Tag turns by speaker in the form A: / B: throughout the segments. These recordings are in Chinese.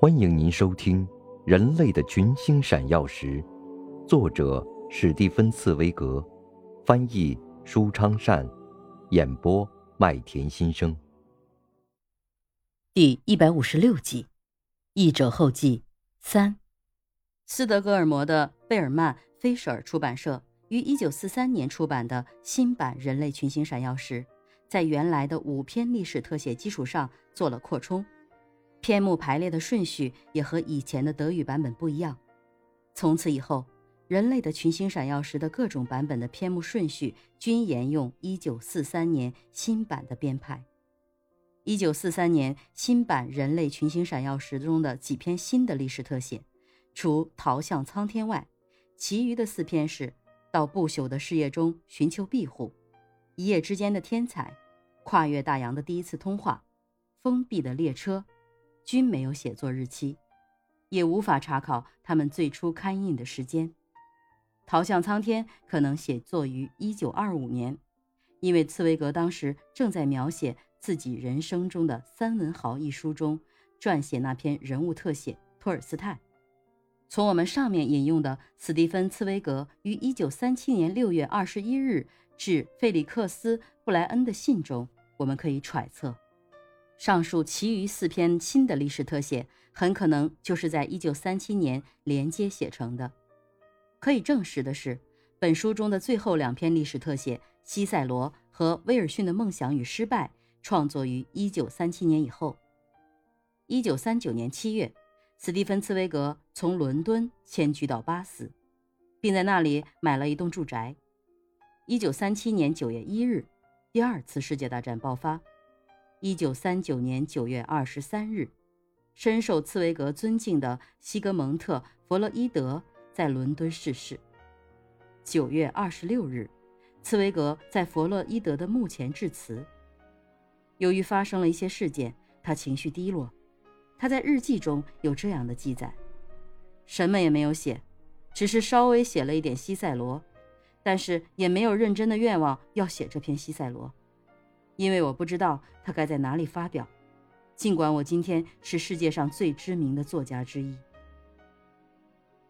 A: 欢迎您收听《人类的群星闪耀时》，作者史蒂芬·茨威格，翻译舒昌善，演播麦田心声。
B: 第一百五十六集，译者后记三。斯德哥尔摩的贝尔曼·菲舍尔出版社于一九四三年出版的新版《人类群星闪耀时》，在原来的五篇历史特写基础上做了扩充。篇目排列的顺序也和以前的德语版本不一样。从此以后，人类的群星闪耀时的各种版本的篇目顺序均沿用1943年新版的编排。1943年新版人类群星闪耀时中的几篇新的历史特写，除逃向苍天外，其余的四篇是到不朽的事业中寻求庇护、一夜之间的天才、跨越大洋的第一次通话、封闭的列车。均没有写作日期，也无法查考他们最初刊印的时间。逃向苍天可能写作于1925年，因为茨威格当时正在描写自己人生中的三文豪一书中撰写那篇人物特写托尔斯泰。从我们上面引用的斯蒂芬·茨威格于1937年6月21日致费里克斯·布莱恩的信中，我们可以揣测。上述其余四篇新的历史特写，很可能就是在1937年连接写成的。可以证实的是，本书中的最后两篇历史特写《西塞罗》和《威尔逊的梦想与失败》创作于1937年以后。1939年7月，斯蒂芬·茨威格从伦敦迁居到巴斯，并在那里买了一栋住宅。1937年9月1日，第二次世界大战爆发。一九三九年九月二十三日，深受茨威格尊敬的西格蒙特·弗洛伊德在伦敦逝世。九月二十六日，茨威格在弗洛伊德的墓前致辞。由于发生了一些事件，他情绪低落。他在日记中有这样的记载：什么也没有写，只是稍微写了一点西塞罗，但是也没有认真的愿望要写这篇西塞罗。因为我不知道他该在哪里发表，尽管我今天是世界上最知名的作家之一。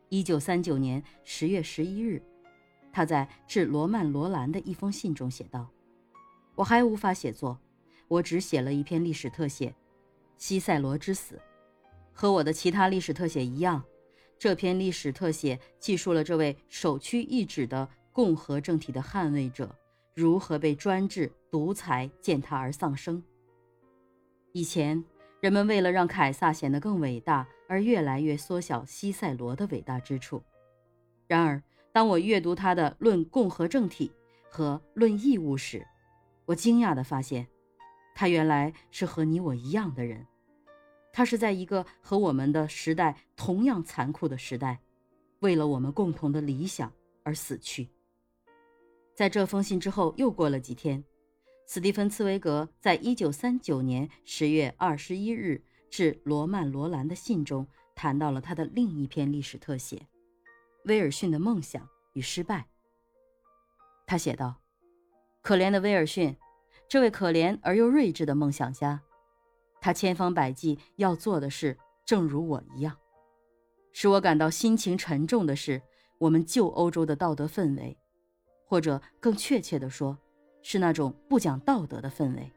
B: 一九三九年十月十一日，他在致罗曼·罗兰的一封信中写道：“我还无法写作，我只写了一篇历史特写，《西塞罗之死》，和我的其他历史特写一样，这篇历史特写记述了这位首屈一指的共和政体的捍卫者。”如何被专制独裁践踏而丧生？以前，人们为了让凯撒显得更伟大，而越来越缩小西塞罗的伟大之处。然而，当我阅读他的《论共和政体》和《论义务》时，我惊讶地发现，他原来是和你我一样的人。他是在一个和我们的时代同样残酷的时代，为了我们共同的理想而死去。在这封信之后，又过了几天，斯蒂芬·茨威格在1939年10月21日致罗曼·罗兰的信中谈到了他的另一篇历史特写《威尔逊的梦想与失败》。他写道：“可怜的威尔逊，这位可怜而又睿智的梦想家，他千方百计要做的事，正如我一样。使我感到心情沉重的是，我们旧欧洲的道德氛围。”或者更确切地说，是那种不讲道德的氛围。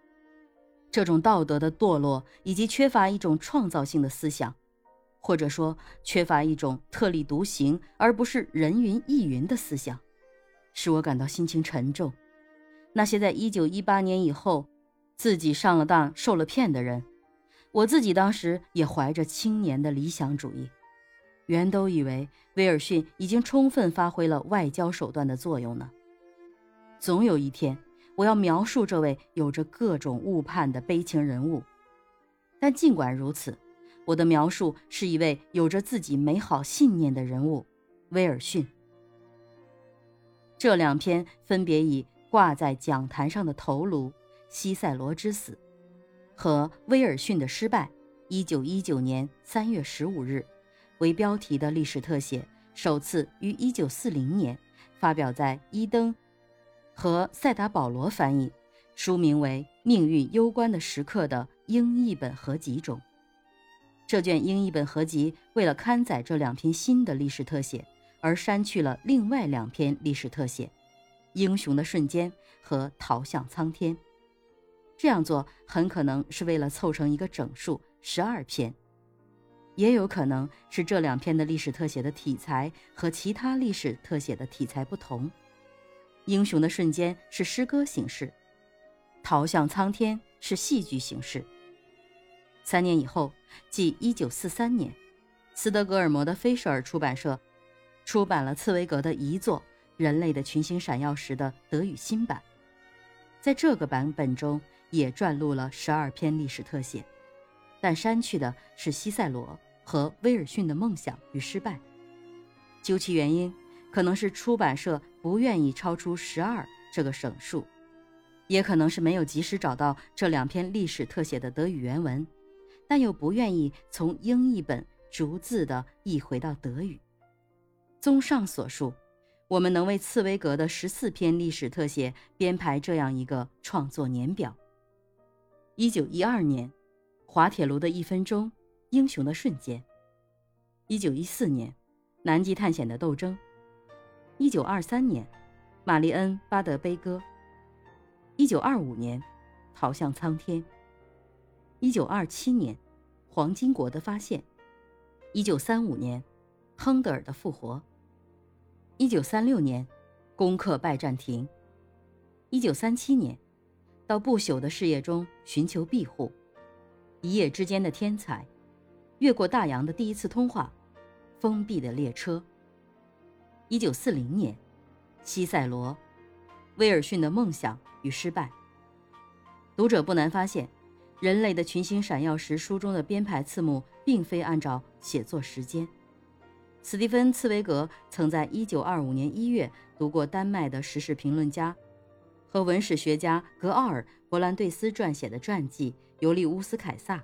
B: 这种道德的堕落，以及缺乏一种创造性的思想，或者说缺乏一种特立独行而不是人云亦云的思想，使我感到心情沉重。那些在一九一八年以后自己上了当、受了骗的人，我自己当时也怀着青年的理想主义，原都以为威尔逊已经充分发挥了外交手段的作用呢。总有一天，我要描述这位有着各种误判的悲情人物。但尽管如此，我的描述是一位有着自己美好信念的人物——威尔逊。这两篇分别以“挂在讲坛上的头颅：西塞罗之死”和“威尔逊的失败 ——1919 年3月15日”为标题的历史特写，首次于1940年发表在伊登。和塞达·保罗翻译，书名为《命运攸关的时刻》的英译本合集中。这卷英译本合集为了刊载这两篇新的历史特写，而删去了另外两篇历史特写，《英雄的瞬间》和《逃向苍天》。这样做很可能是为了凑成一个整数十二篇，也有可能是这两篇的历史特写的题材和其他历史特写的题材不同。《英雄的瞬间》是诗歌形式，《逃向苍天》是戏剧形式。三年以后，即1943年，斯德哥尔摩的菲舍尔出版社出版了茨威格的遗作《人类的群星闪耀时》的德语新版。在这个版本中，也撰录了十二篇历史特写，但删去的是西塞罗和威尔逊的梦想与失败。究其原因，可能是出版社不愿意超出十二这个整数，也可能是没有及时找到这两篇历史特写的德语原文。但又不愿意从英译本逐字的译回到德语。综上所述，我们能为茨威格的十四篇历史特写编排这样一个创作年表：一九一二年，《滑铁卢的一分钟》《英雄的瞬间》；一九一四年，《南极探险的斗争》；一九二三年，《玛丽恩·巴德悲歌》；一九二五年，《逃向苍天》。一九二七年，《黄金国的发现》；一九三五年，《亨德尔的复活》；一九三六年，《攻克拜占庭》；一九三七年，《到不朽的事业中寻求庇护》；一夜之间的天才；越过大洋的第一次通话；封闭的列车；一九四零年，《西塞罗》；威尔逊的梦想与失败。读者不难发现。人类的群星闪耀时，书中的编排字幕并非按照写作时间。斯蒂芬·茨威格曾在1925年1月读过丹麦的时事评论家和文史学家格奥尔·伯兰对斯撰写的传记《尤利乌斯·凯撒》。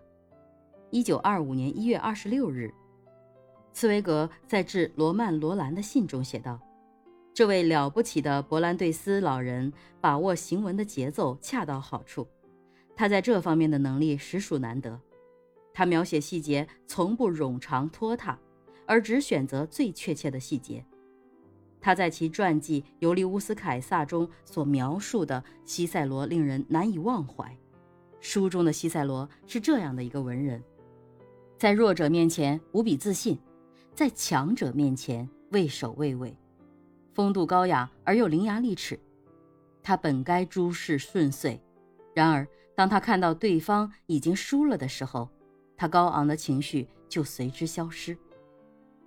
B: 1925年1月26日，茨威格在致罗曼·罗兰的信中写道：“这位了不起的伯兰对斯老人把握行文的节奏恰到好处。”他在这方面的能力实属难得，他描写细节从不冗长拖沓，而只选择最确切的细节。他在其传记《尤利乌斯·凯撒》中所描述的西塞罗令人难以忘怀。书中的西塞罗是这样的一个文人，在弱者面前无比自信，在强者面前畏首畏尾，风度高雅而又伶牙俐齿。他本该诸事顺遂。然而，当他看到对方已经输了的时候，他高昂的情绪就随之消失。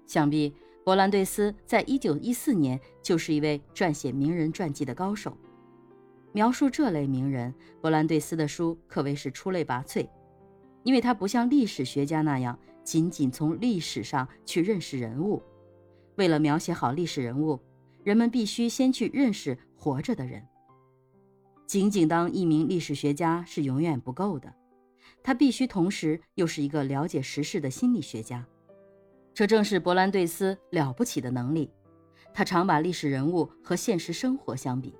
B: 想必伯兰对斯在一九一四年就是一位撰写名人传记的高手。描述这类名人，伯兰对斯的书可谓是出类拔萃，因为他不像历史学家那样仅仅从历史上去认识人物。为了描写好历史人物，人们必须先去认识活着的人。仅仅当一名历史学家是永远不够的，他必须同时又是一个了解时事的心理学家。这正是伯兰对斯了不起的能力。他常把历史人物和现实生活相比，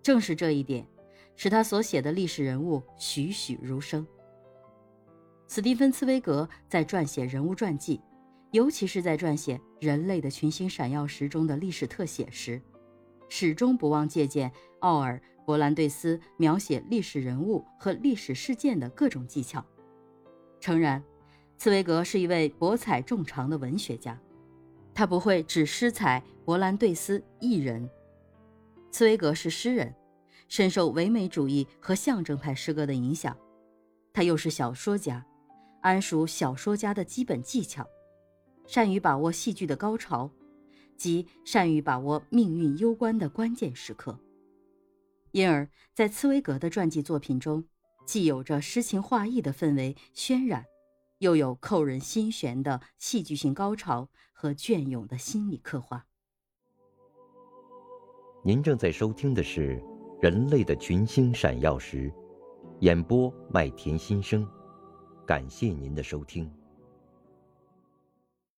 B: 正是这一点，使他所写的历史人物栩栩如生。斯蒂芬·茨威格在撰写人物传记，尤其是在撰写《人类的群星闪耀时》中的历史特写时，始终不忘借鉴奥尔。伯兰对斯描写历史人物和历史事件的各种技巧。诚然，茨威格是一位博采众长的文学家，他不会只诗采伯兰对斯一人。茨威格是诗人，深受唯美主义和象征派诗歌的影响。他又是小说家，谙熟小说家的基本技巧，善于把握戏剧的高潮，即善于把握命运攸关的关键时刻。因而，在茨威格的传记作品中，既有着诗情画意的氛围渲染，又有扣人心弦的戏剧性高潮和隽永的心理刻画。
A: 您正在收听的是《人类的群星闪耀时》，演播麦田心声，感谢您的收听。